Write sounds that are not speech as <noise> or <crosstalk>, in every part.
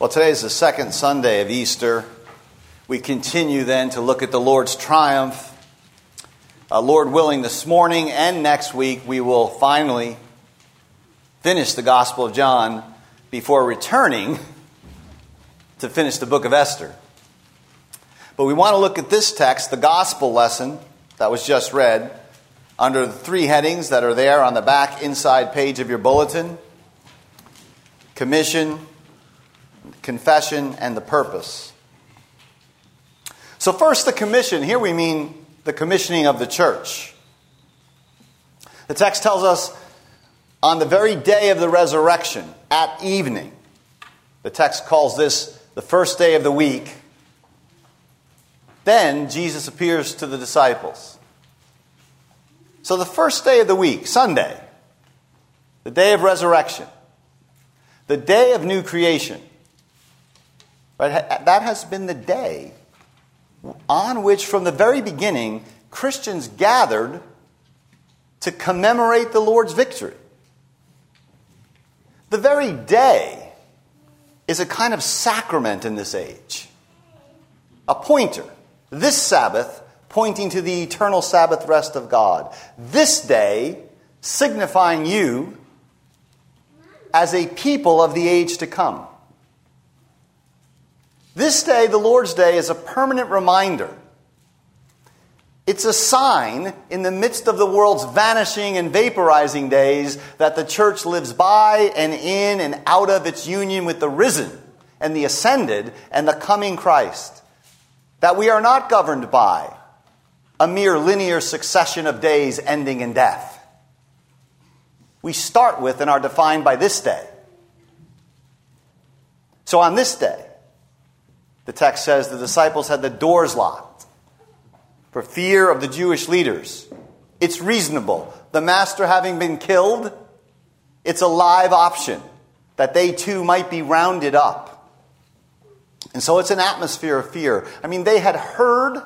Well, today is the second Sunday of Easter. We continue then to look at the Lord's triumph. Uh, Lord willing, this morning and next week, we will finally finish the Gospel of John before returning to finish the book of Esther. But we want to look at this text, the Gospel lesson that was just read, under the three headings that are there on the back inside page of your bulletin Commission, confession, and the purpose. So, first, the commission. Here we mean the commissioning of the church. The text tells us on the very day of the resurrection, at evening, the text calls this the first day of the week. Then Jesus appears to the disciples. So, the first day of the week, Sunday, the day of resurrection, the day of new creation, Right? That has been the day on which, from the very beginning, Christians gathered to commemorate the Lord's victory. The very day is a kind of sacrament in this age, a pointer. This Sabbath pointing to the eternal Sabbath rest of God. This day signifying you as a people of the age to come. This day, the Lord's Day, is a permanent reminder. It's a sign in the midst of the world's vanishing and vaporizing days that the church lives by and in and out of its union with the risen and the ascended and the coming Christ. That we are not governed by a mere linear succession of days ending in death. We start with and are defined by this day. So on this day, the text says the disciples had the doors locked for fear of the Jewish leaders. It's reasonable. The master having been killed, it's a live option that they too might be rounded up. And so it's an atmosphere of fear. I mean, they had heard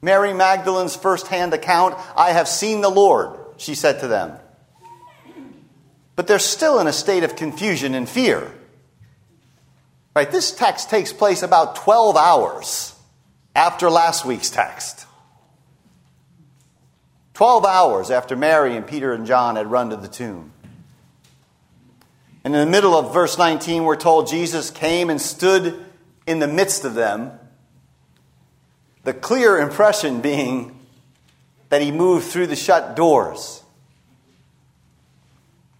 Mary Magdalene's firsthand account I have seen the Lord, she said to them. But they're still in a state of confusion and fear. Right, this text takes place about 12 hours after last week's text. 12 hours after Mary and Peter and John had run to the tomb. And in the middle of verse 19, we're told Jesus came and stood in the midst of them. The clear impression being that he moved through the shut doors.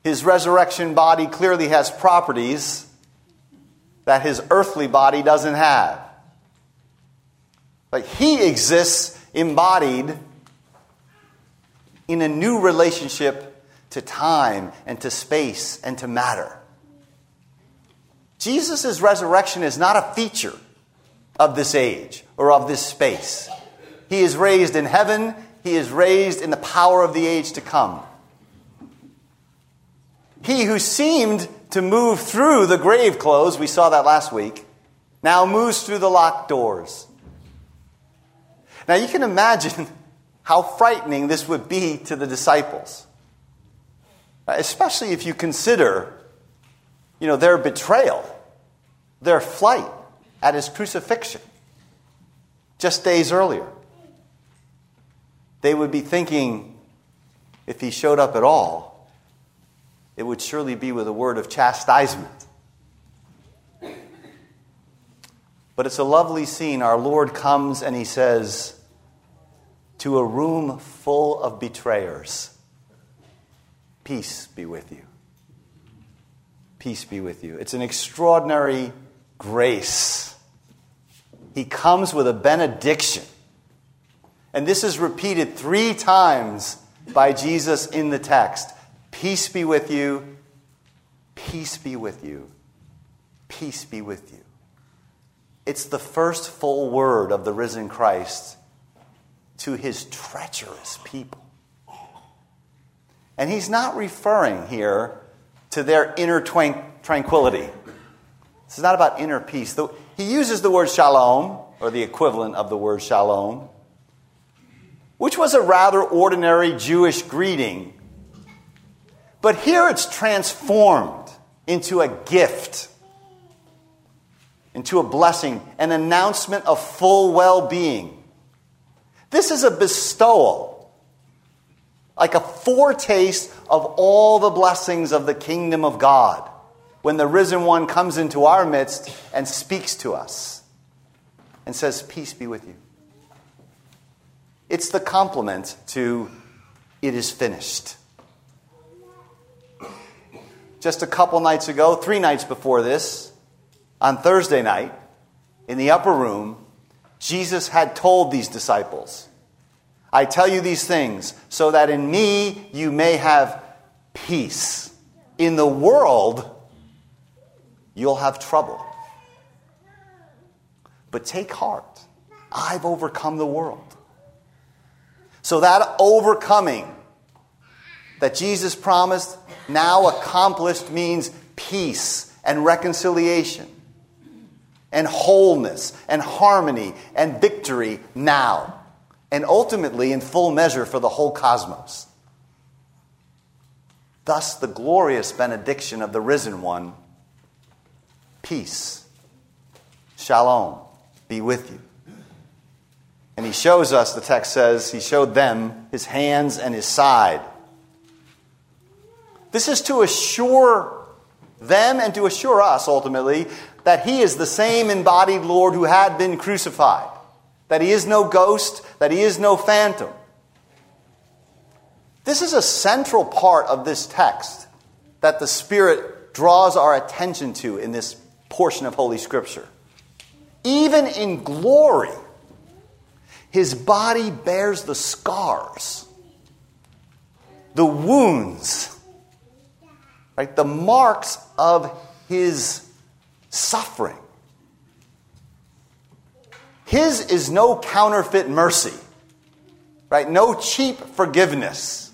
His resurrection body clearly has properties that his earthly body doesn't have. But he exists embodied in a new relationship to time and to space and to matter. Jesus' resurrection is not a feature of this age or of this space. He is raised in heaven, he is raised in the power of the age to come. He who seemed to move through the grave clothes, we saw that last week, now moves through the locked doors. Now you can imagine <laughs> how frightening this would be to the disciples. <laughs> Especially if you consider, you know, their betrayal, their flight at his crucifixion just days earlier. They would be thinking, if he showed up at all, it would surely be with a word of chastisement. But it's a lovely scene. Our Lord comes and he says, To a room full of betrayers, peace be with you. Peace be with you. It's an extraordinary grace. He comes with a benediction. And this is repeated three times by Jesus in the text. Peace be with you. Peace be with you. Peace be with you. It's the first full word of the risen Christ to his treacherous people. And he's not referring here to their inner tranquility. This is not about inner peace. He uses the word shalom, or the equivalent of the word shalom, which was a rather ordinary Jewish greeting but here it's transformed into a gift. into a blessing, an announcement of full well being. This is a bestowal, like a foretaste of all the blessings of the kingdom of God when the risen one comes into our midst and speaks to us and says, Peace be with you. It's the complement to it is finished. Just a couple nights ago, three nights before this, on Thursday night, in the upper room, Jesus had told these disciples, I tell you these things so that in me you may have peace. In the world, you'll have trouble. But take heart, I've overcome the world. So that overcoming that Jesus promised, now accomplished, means peace and reconciliation and wholeness and harmony and victory now, and ultimately in full measure for the whole cosmos. Thus, the glorious benediction of the risen one peace, shalom, be with you. And he shows us, the text says, he showed them his hands and his side. This is to assure them and to assure us, ultimately, that he is the same embodied Lord who had been crucified, that he is no ghost, that he is no phantom. This is a central part of this text that the Spirit draws our attention to in this portion of Holy Scripture. Even in glory, his body bears the scars, the wounds, right? The marks of his suffering. His is no counterfeit mercy, right? No cheap forgiveness.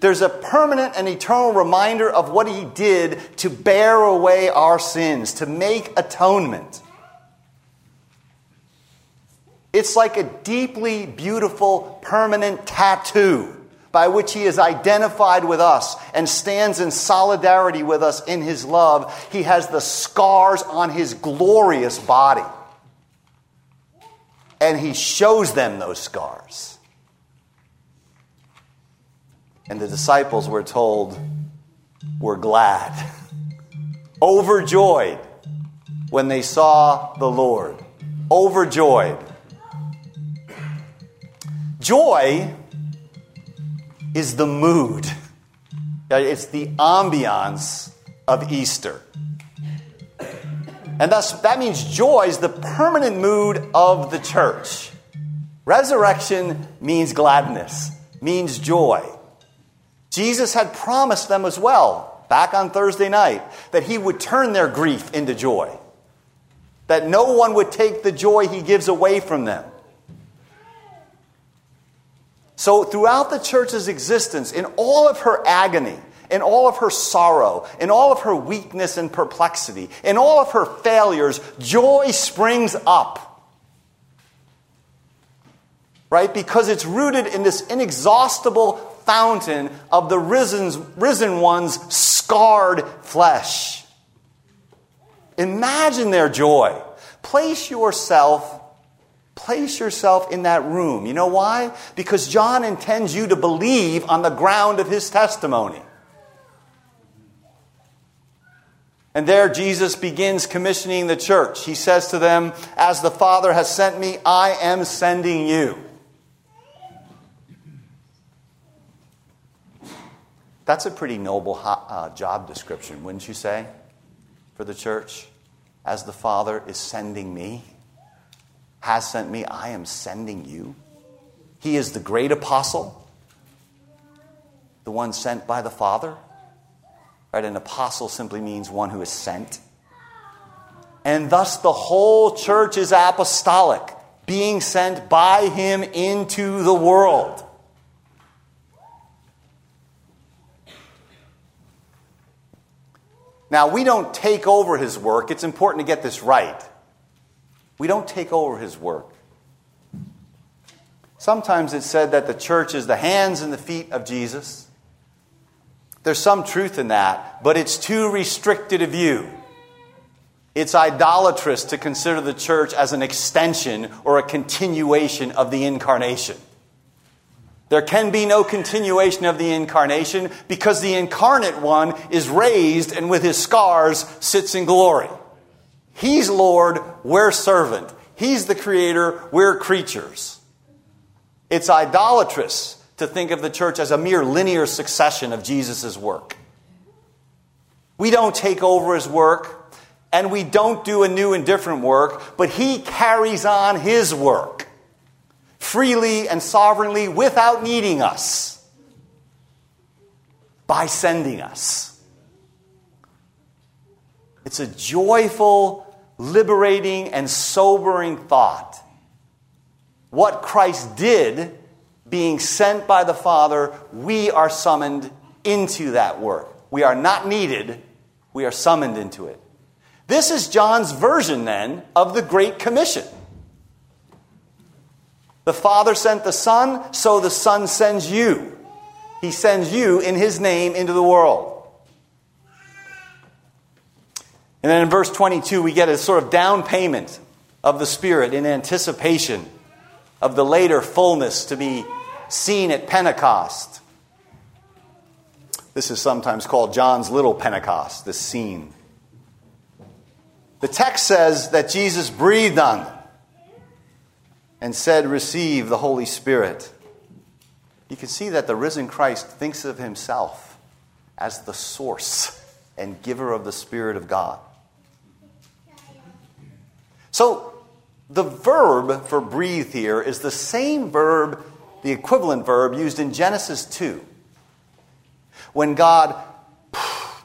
There's a permanent and eternal reminder of what he did to bear away our sins, to make atonement. It's like a deeply beautiful, permanent tattoo by which he is identified with us and stands in solidarity with us in his love. He has the scars on his glorious body. And he shows them those scars. And the disciples were told, were glad, <laughs> overjoyed when they saw the Lord. Overjoyed. Joy is the mood, it's the ambiance of Easter. And thus, that means joy is the permanent mood of the church. Resurrection means gladness, means joy. Jesus had promised them as well, back on Thursday night, that he would turn their grief into joy, that no one would take the joy he gives away from them. So, throughout the church's existence, in all of her agony, in all of her sorrow, in all of her weakness and perplexity, in all of her failures, joy springs up. Right? Because it's rooted in this inexhaustible fountain of the risen, risen one's scarred flesh. Imagine their joy. Place yourself Place yourself in that room. You know why? Because John intends you to believe on the ground of his testimony. And there Jesus begins commissioning the church. He says to them, As the Father has sent me, I am sending you. That's a pretty noble uh, job description, wouldn't you say, for the church? As the Father is sending me has sent me, I am sending you. He is the great apostle, the one sent by the Father. Right? An apostle simply means one who is sent. And thus the whole church is apostolic, being sent by him into the world. Now, we don't take over his work. It's important to get this right. We don't take over his work. Sometimes it's said that the church is the hands and the feet of Jesus. There's some truth in that, but it's too restricted a view. It's idolatrous to consider the church as an extension or a continuation of the incarnation. There can be no continuation of the incarnation because the incarnate one is raised and with his scars sits in glory. He's Lord, we're servant. He's the creator, we're creatures. It's idolatrous to think of the church as a mere linear succession of Jesus' work. We don't take over his work, and we don't do a new and different work, but he carries on his work freely and sovereignly without needing us by sending us. It's a joyful, liberating, and sobering thought. What Christ did, being sent by the Father, we are summoned into that work. We are not needed, we are summoned into it. This is John's version, then, of the Great Commission. The Father sent the Son, so the Son sends you. He sends you in His name into the world. And then in verse 22, we get a sort of down payment of the Spirit in anticipation of the later fullness to be seen at Pentecost. This is sometimes called John's little Pentecost, this scene. The text says that Jesus breathed on them and said, Receive the Holy Spirit. You can see that the risen Christ thinks of himself as the source and giver of the Spirit of God. So, the verb for breathe here is the same verb, the equivalent verb used in Genesis 2. When God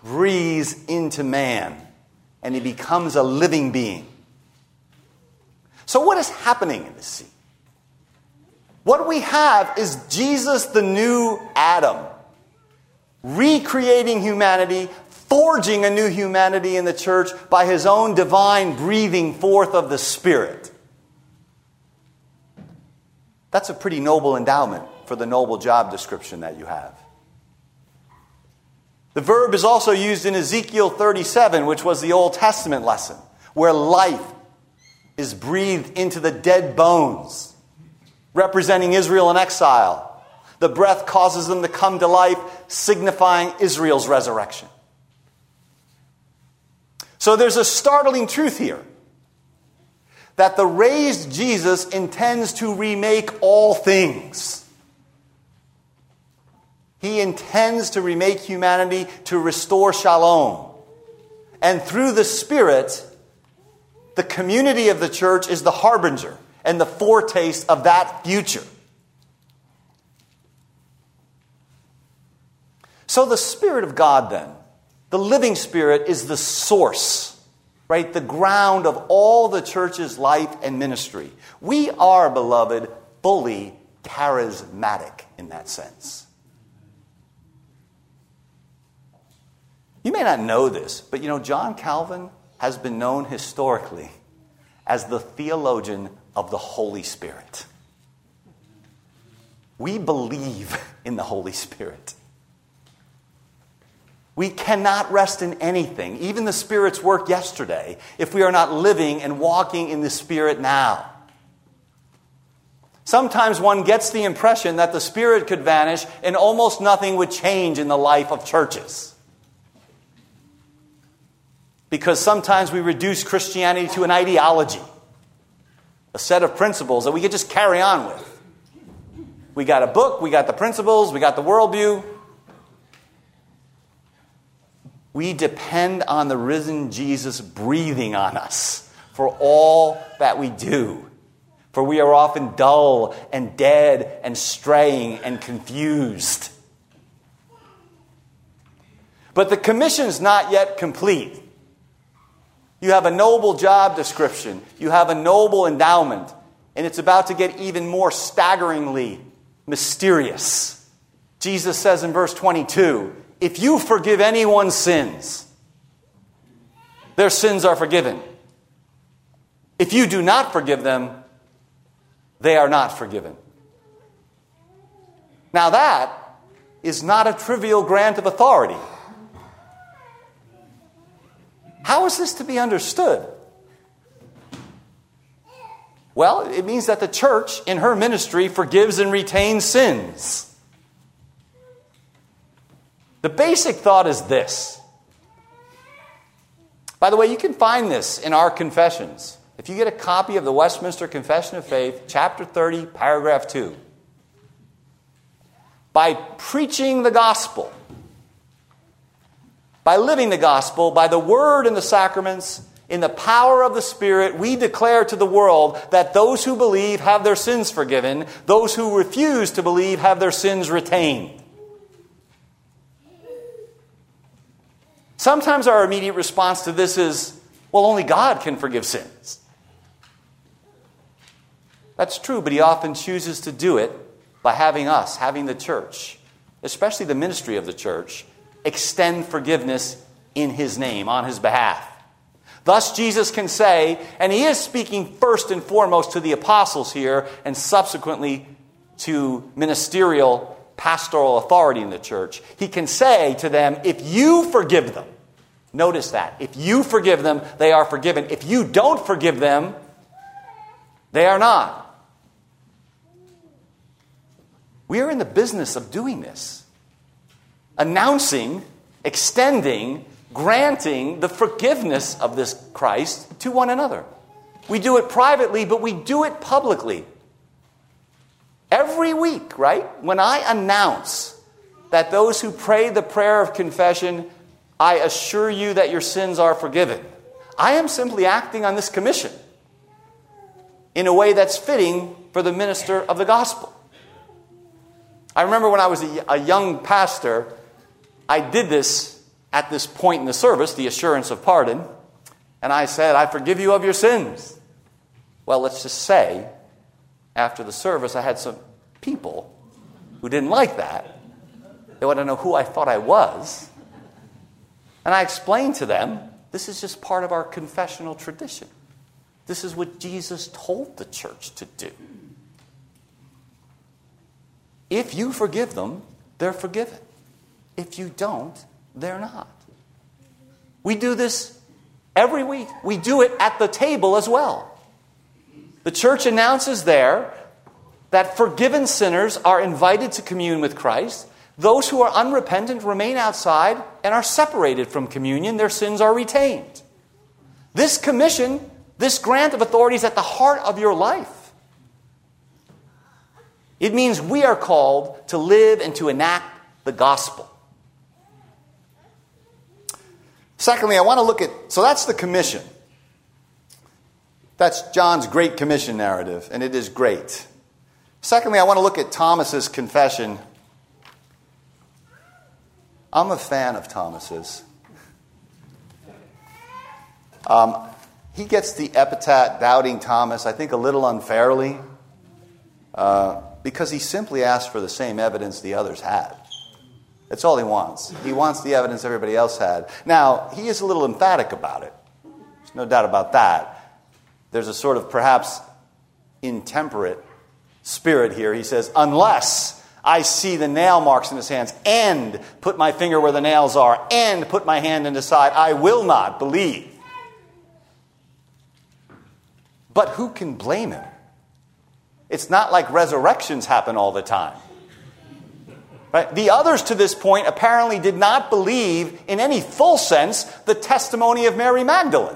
breathes into man and he becomes a living being. So, what is happening in this scene? What we have is Jesus, the new Adam, recreating humanity, forging a new humanity in the church by his own divine breathing forth of the Spirit. That's a pretty noble endowment for the noble job description that you have. The verb is also used in Ezekiel 37, which was the Old Testament lesson, where life is breathed into the dead bones, representing Israel in exile. The breath causes them to come to life, signifying Israel's resurrection. So there's a startling truth here that the raised Jesus intends to remake all things. He intends to remake humanity to restore shalom. And through the Spirit, the community of the church is the harbinger and the foretaste of that future. So, the Spirit of God, then, the living Spirit, is the source, right? The ground of all the church's life and ministry. We are, beloved, fully charismatic in that sense. You may not know this, but you know, John Calvin has been known historically as the theologian of the Holy Spirit. We believe in the Holy Spirit. We cannot rest in anything, even the Spirit's work yesterday, if we are not living and walking in the Spirit now. Sometimes one gets the impression that the Spirit could vanish and almost nothing would change in the life of churches. Because sometimes we reduce Christianity to an ideology, a set of principles that we could just carry on with. We got a book, we got the principles, we got the worldview. We depend on the risen Jesus breathing on us for all that we do. For we are often dull and dead and straying and confused. But the commission's not yet complete. You have a noble job description, you have a noble endowment, and it's about to get even more staggeringly mysterious. Jesus says in verse 22 If you forgive anyone's sins, their sins are forgiven. If you do not forgive them, they are not forgiven. Now, that is not a trivial grant of authority. How is this to be understood? Well, it means that the church, in her ministry, forgives and retains sins. The basic thought is this. By the way, you can find this in our confessions. If you get a copy of the Westminster Confession of Faith, chapter 30, paragraph 2, by preaching the gospel, by living the gospel, by the word and the sacraments, in the power of the Spirit, we declare to the world that those who believe have their sins forgiven, those who refuse to believe have their sins retained. Sometimes our immediate response to this is, well, only God can forgive sins. That's true, but He often chooses to do it by having us, having the church, especially the ministry of the church, extend forgiveness in His name, on His behalf. Thus, Jesus can say, and He is speaking first and foremost to the apostles here, and subsequently to ministerial, pastoral authority in the church. He can say to them, if you forgive them, notice that, if you forgive them, they are forgiven. If you don't forgive them, they are not. We are in the business of doing this announcing, extending, granting the forgiveness of this Christ to one another. We do it privately, but we do it publicly. Every week, right? When I announce that those who pray the prayer of confession, I assure you that your sins are forgiven, I am simply acting on this commission in a way that's fitting for the minister of the gospel. I remember when I was a, young pastor, I did this at this point in the service, the assurance of pardon, and I said, I forgive you of your sins. Well, let's just say, after the service, I had some people who didn't like that. They wanted to know who I thought I was. And I explained to them this is just part of our confessional tradition. This is what Jesus told the church to do. If you forgive them, they're forgiven. If you don't, they're not. We do this every week. We do it at the table as well. The church announces there that forgiven sinners are invited to commune with Christ. Those who are unrepentant remain outside and are separated from communion. Their sins are retained. This commission, this grant of authority is at the heart of your life. It means we are called to live and to enact the gospel. Secondly, I want to look at, so that's the commission. That's John's Great Commission narrative, and it is great. Secondly, I want to look at Thomas's confession. I'm a fan of Thomas's. Um, he gets the epithet doubting Thomas, I think a little unfairly, uh, because he simply asked for the same evidence the others had. That's all he wants. He wants the evidence everybody else had. Now, he is a little emphatic about it. There's no doubt about that. There's a sort of perhaps intemperate spirit here. He says, unless I see the nail marks in his hands and put my finger where the nails are and put my hand in the side, I will not believe. But who can blame him? It's not like resurrections happen all the time. Right? The others to this point apparently did not believe, in any full sense, the testimony of Mary Magdalene.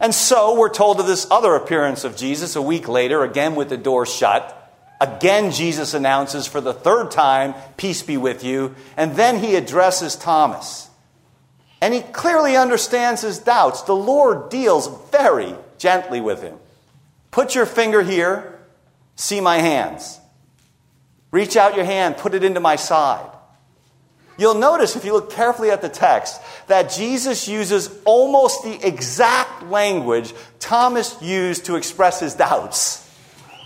And so we're told of this other appearance of Jesus a week later, again with the door shut. Again, Jesus announces for the third time, Peace be with you. And then he addresses Thomas. And he clearly understands his doubts. The Lord deals very gently with him. Put your finger here See my hands. Reach out your hand, put it into my side. You'll notice, if you look carefully at the text, that Jesus uses almost the exact language Thomas used to express his doubts.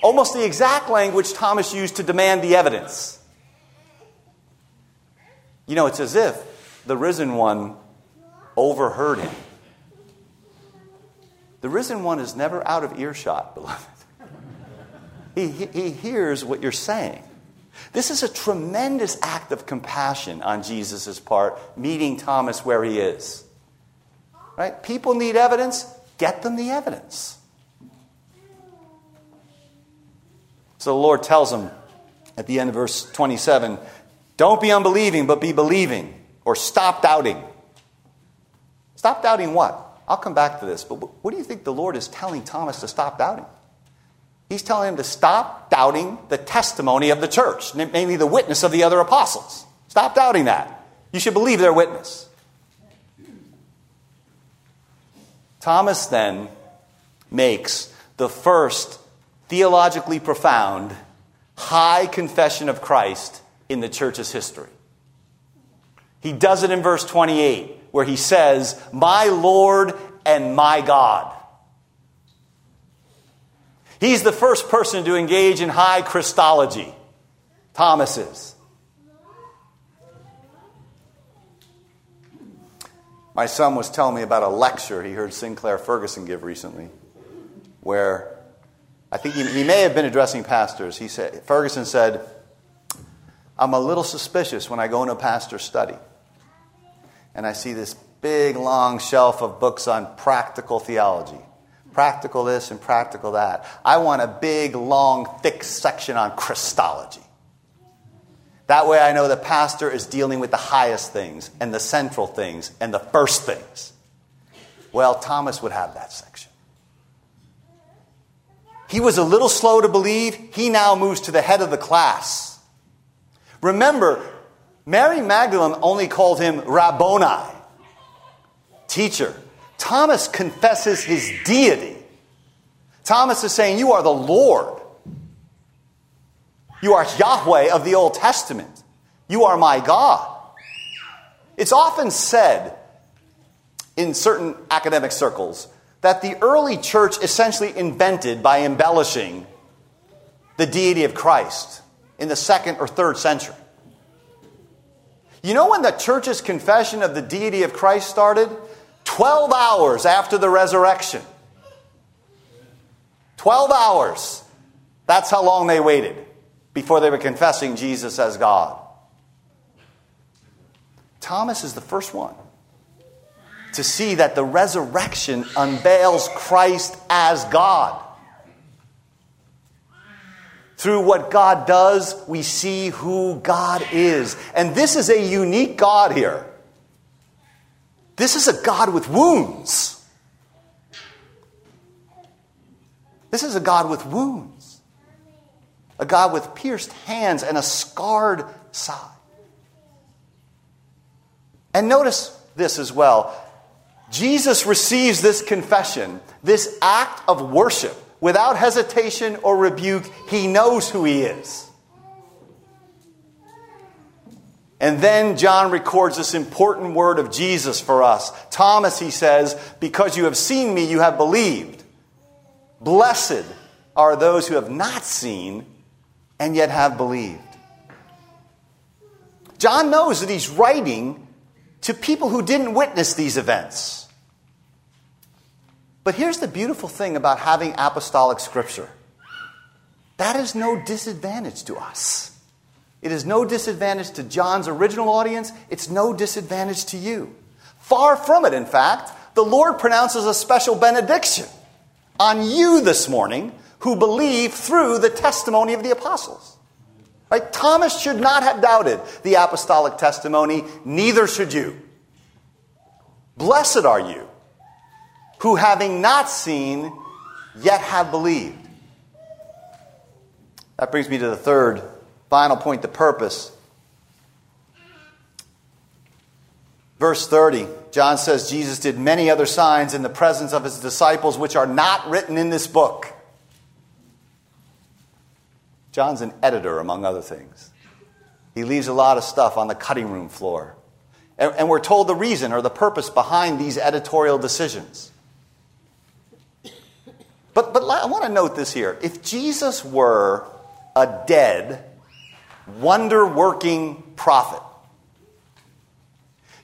Almost the exact language Thomas used to demand the evidence. You know, it's as if the risen one overheard him. The risen one is never out of earshot, beloved. He, he hears what you're saying. This is a tremendous act of compassion on Jesus' part, meeting Thomas where he is. Right? People need evidence, get them the evidence. So the Lord tells him at the end of verse 27 don't be unbelieving, but be believing, or stop doubting. Stop doubting what? I'll come back to this, but what do you think the Lord is telling Thomas to stop doubting? He's telling him to stop doubting the testimony of the church, namely the witness of the other apostles. Stop doubting that. You should believe their witness. Thomas then makes the first theologically profound high confession of Christ in the church's history. He does it in verse 28, where he says, My Lord and my God. He's the first person to engage in high Christology. Thomas is. My son was telling me about a lecture he heard Sinclair Ferguson give recently, where I think he, he may have been addressing pastors. He said, Ferguson said, I'm a little suspicious when I go into a pastor's study and I see this big, long shelf of books on practical theology. Practical this and practical that. I want a big, long, thick section on Christology. That way I know the pastor is dealing with the highest things and the central things and the first things. Well, Thomas would have that section. He was a little slow to believe. He now moves to the head of the class. Remember, Mary Magdalene only called him Rabboni, teacher. Thomas confesses his deity. Thomas is saying, You are the Lord. You are Yahweh of the Old Testament. You are my God. It's often said in certain academic circles that the early church essentially invented by embellishing the deity of Christ in the second or third century. You know when the church's confession of the deity of Christ started? 12 hours after the resurrection. 12 hours. That's how long they waited before they were confessing Jesus as God. Thomas is the first one to see that the resurrection unveils Christ as God. Through what God does, we see who God is. And this is a unique God here. This is a God with wounds. This is a God with wounds. A God with pierced hands and a scarred side. And notice this as well. Jesus receives this confession, this act of worship without hesitation or rebuke, he knows who he is. And then John records this important word of Jesus for us. Thomas, he says, because you have seen me, you have believed. Blessed are those who have not seen and yet have believed. John knows that he's writing to people who didn't witness these events. But here's the beautiful thing about having apostolic scripture that is no disadvantage to us. It is no disadvantage to John's original audience, it's no disadvantage to you. Far from it, in fact, the Lord pronounces a special benediction on you this morning who believe through the testimony of the apostles. Right? Thomas should not have doubted the apostolic testimony, neither should you. Blessed are you who having not seen, yet have believed. That brings me to the third, final point the purpose. Verse 30, John says Jesus did many other signs in the presence of his disciples, which are not written in this book. John's an editor, among other things. He leaves a lot of stuff on the cutting room floor. And, and we're told the reason or the purpose behind these editorial decisions. But, but I want to note this here. If Jesus were a dead, wonder working prophet,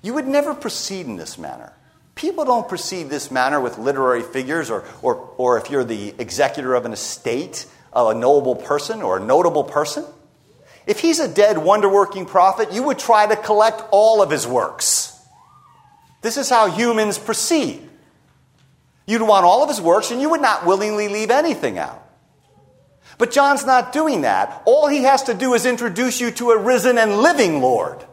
you would never proceed in this manner. People don't proceed this manner with literary figures, or, or, or if you're the executor of an estate, of a noble person or a notable person. If he's a dead, wonder working prophet, you would try to collect all of his works. This is how humans proceed. You'd want all of his works, and you would not willingly leave anything out. But John's not doing that. All he has to do is introduce you to a risen and living Lord.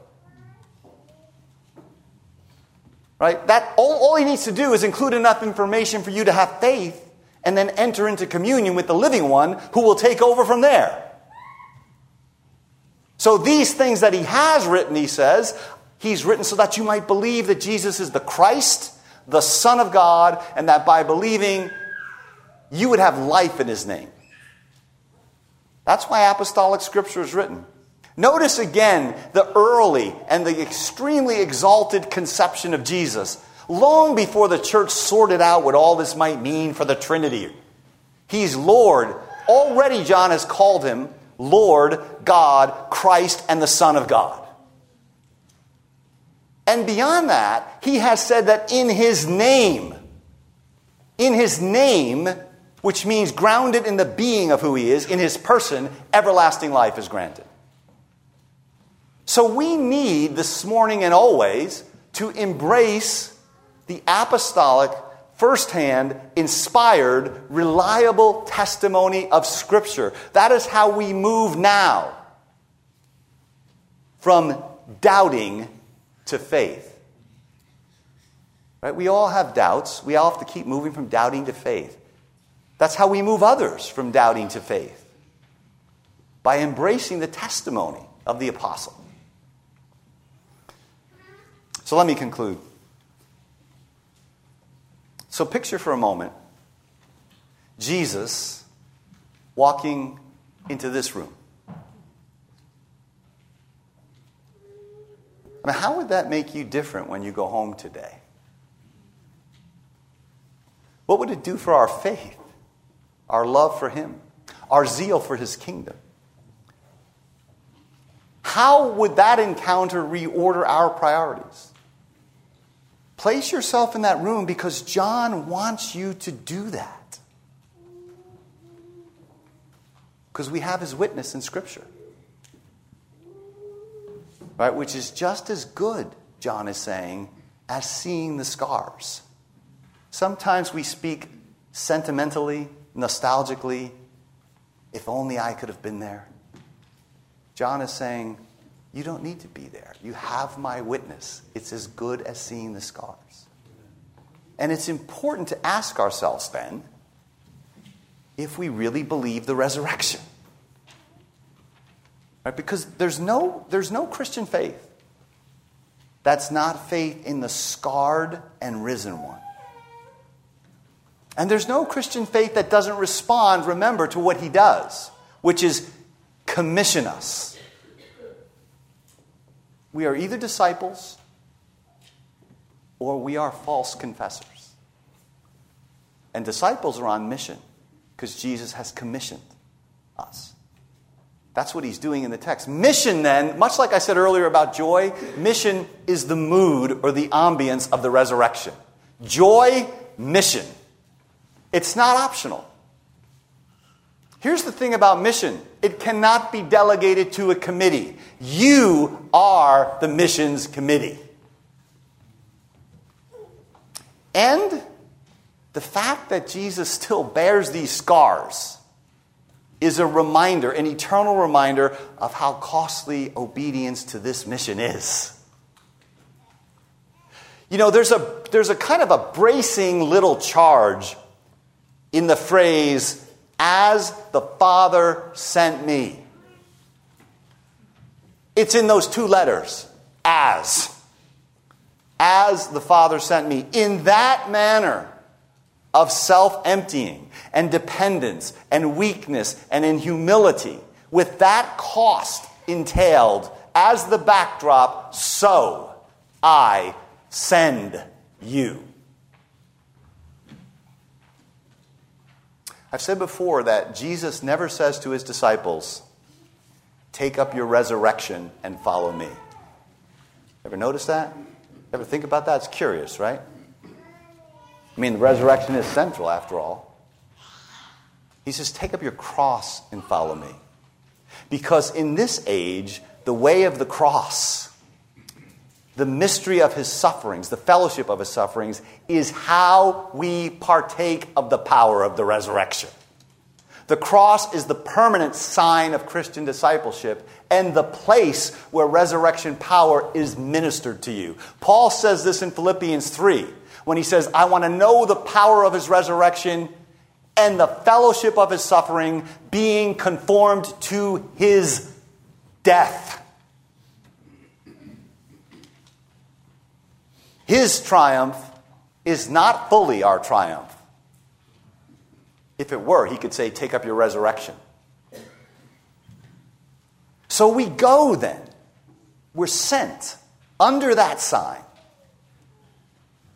Right? That all, all he needs to do is include enough information for you to have faith and then enter into communion with the living one who will take over from there. So these things that he has written, he says, he's written so that you might believe that Jesus is the Christ, the Son of God, and that by believing you would have life in his name. That's why apostolic scripture is written. Notice again the early and the extremely exalted conception of Jesus, long before the church sorted out what all this might mean for the Trinity. He's Lord. Already, John has called him Lord, God, Christ, and the Son of God. And beyond that, he has said that in his name, in his name, which means grounded in the being of who he is, in his person, everlasting life is granted. So we need this morning and always to embrace the apostolic, firsthand, inspired, reliable testimony of Scripture. That is how we move now from doubting to faith. Right? We all have doubts. We all have to keep moving from doubting to faith. That's how we move others from doubting to faith by embracing the testimony of the apostle. So let me conclude. So picture for a moment Jesus walking into this room. I mean, how would that make you different when you go home today? What would it do for our faith, our love for Him, our zeal for His kingdom? How would that encounter reorder our priorities? Place yourself in that room because John wants you to do that. Because we have his witness in Scripture. Right? Which is just as good, John is saying, as seeing the scars. Sometimes we speak sentimentally, nostalgically, if only I could have been there. John is saying, you don't need to be there. You have my witness. It's as good as seeing the scars. And it's important to ask ourselves then if we really believe the resurrection. Right? Because there's no, there's no Christian faith that's not faith in the scarred and risen one. And there's no Christian faith that doesn't respond, remember, to what he does, which is commission us. We are either disciples or we are false confessors. And disciples are on mission because Jesus has commissioned us. That's what he's doing in the text. Mission, then, much like I said earlier about joy, mission is the mood or the ambience of the resurrection. Joy, mission. It's not optional. Here's the thing about mission it cannot be delegated to a committee. You are the missions committee. And the fact that Jesus still bears these scars is a reminder, an eternal reminder of how costly obedience to this mission is. You know, there's a, there's a kind of a bracing little charge in the phrase, as the Father sent me. It's in those two letters, as. As the Father sent me. In that manner of self emptying and dependence and weakness and in humility, with that cost entailed as the backdrop, so I send you. I've said before that Jesus never says to his disciples, Take up your resurrection and follow me. Ever notice that? Ever think about that? It's curious, right? I mean, the resurrection is central after all. He says, Take up your cross and follow me. Because in this age, the way of the cross, the mystery of his sufferings, the fellowship of his sufferings, is how we partake of the power of the resurrection. The cross is the permanent sign of Christian discipleship and the place where resurrection power is ministered to you. Paul says this in Philippians 3 when he says, I want to know the power of his resurrection and the fellowship of his suffering, being conformed to his death. His triumph is not fully our triumph. If it were, he could say, Take up your resurrection. So we go then. We're sent under that sign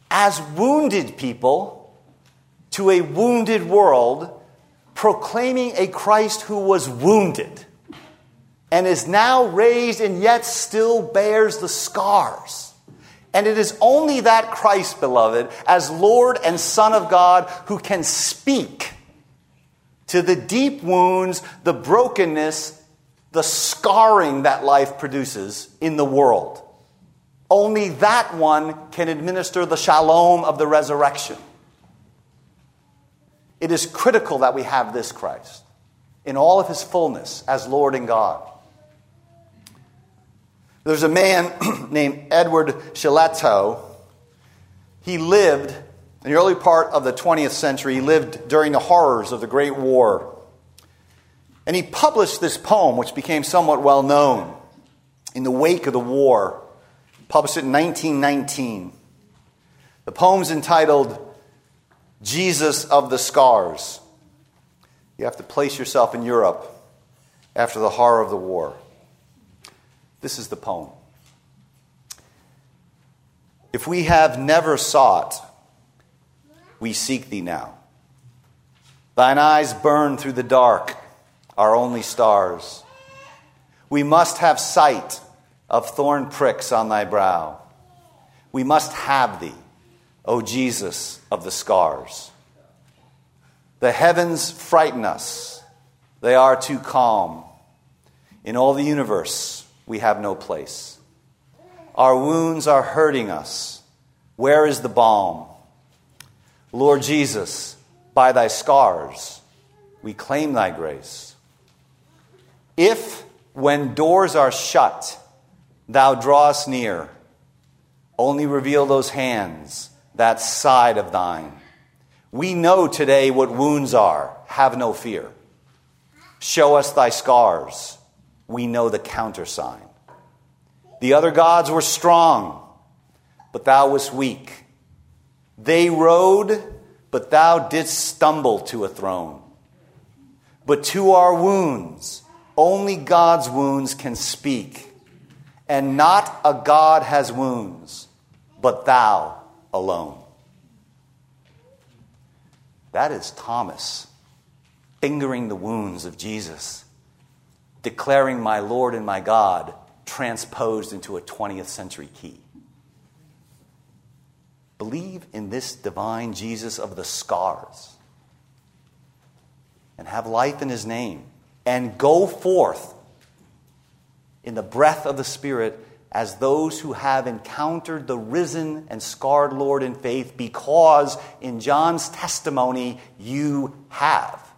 as wounded people to a wounded world, proclaiming a Christ who was wounded and is now raised and yet still bears the scars. And it is only that Christ, beloved, as Lord and Son of God, who can speak to the deep wounds, the brokenness, the scarring that life produces in the world. Only that one can administer the shalom of the resurrection. It is critical that we have this Christ in all of his fullness as Lord and God. There's a man <clears throat> named Edward Shillito. He lived in the early part of the 20th century. He lived during the horrors of the Great War. And he published this poem, which became somewhat well known in the wake of the war. Published it in 1919. The poem's entitled Jesus of the Scars. You have to place yourself in Europe after the horror of the war. This is the poem. If we have never sought, we seek thee now. Thine eyes burn through the dark our only stars. We must have sight of thorn pricks on thy brow. We must have thee, O Jesus of the scars. The heavens frighten us, they are too calm. In all the universe, we have no place. Our wounds are hurting us. Where is the balm? Lord Jesus, by thy scars, we claim thy grace. If, when doors are shut, thou drawest near, only reveal those hands, that side of thine. We know today what wounds are. Have no fear. Show us thy scars. We know the countersign. The other gods were strong, but thou wast weak. They rode, but thou didst stumble to a throne. But to our wounds, only God's wounds can speak, and not a God has wounds, but thou alone. That is Thomas fingering the wounds of Jesus, declaring my Lord and my God transposed into a 20th century key. Believe in this divine Jesus of the scars and have life in his name and go forth in the breath of the Spirit as those who have encountered the risen and scarred Lord in faith, because in John's testimony, you have.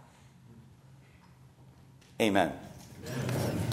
Amen. Amen.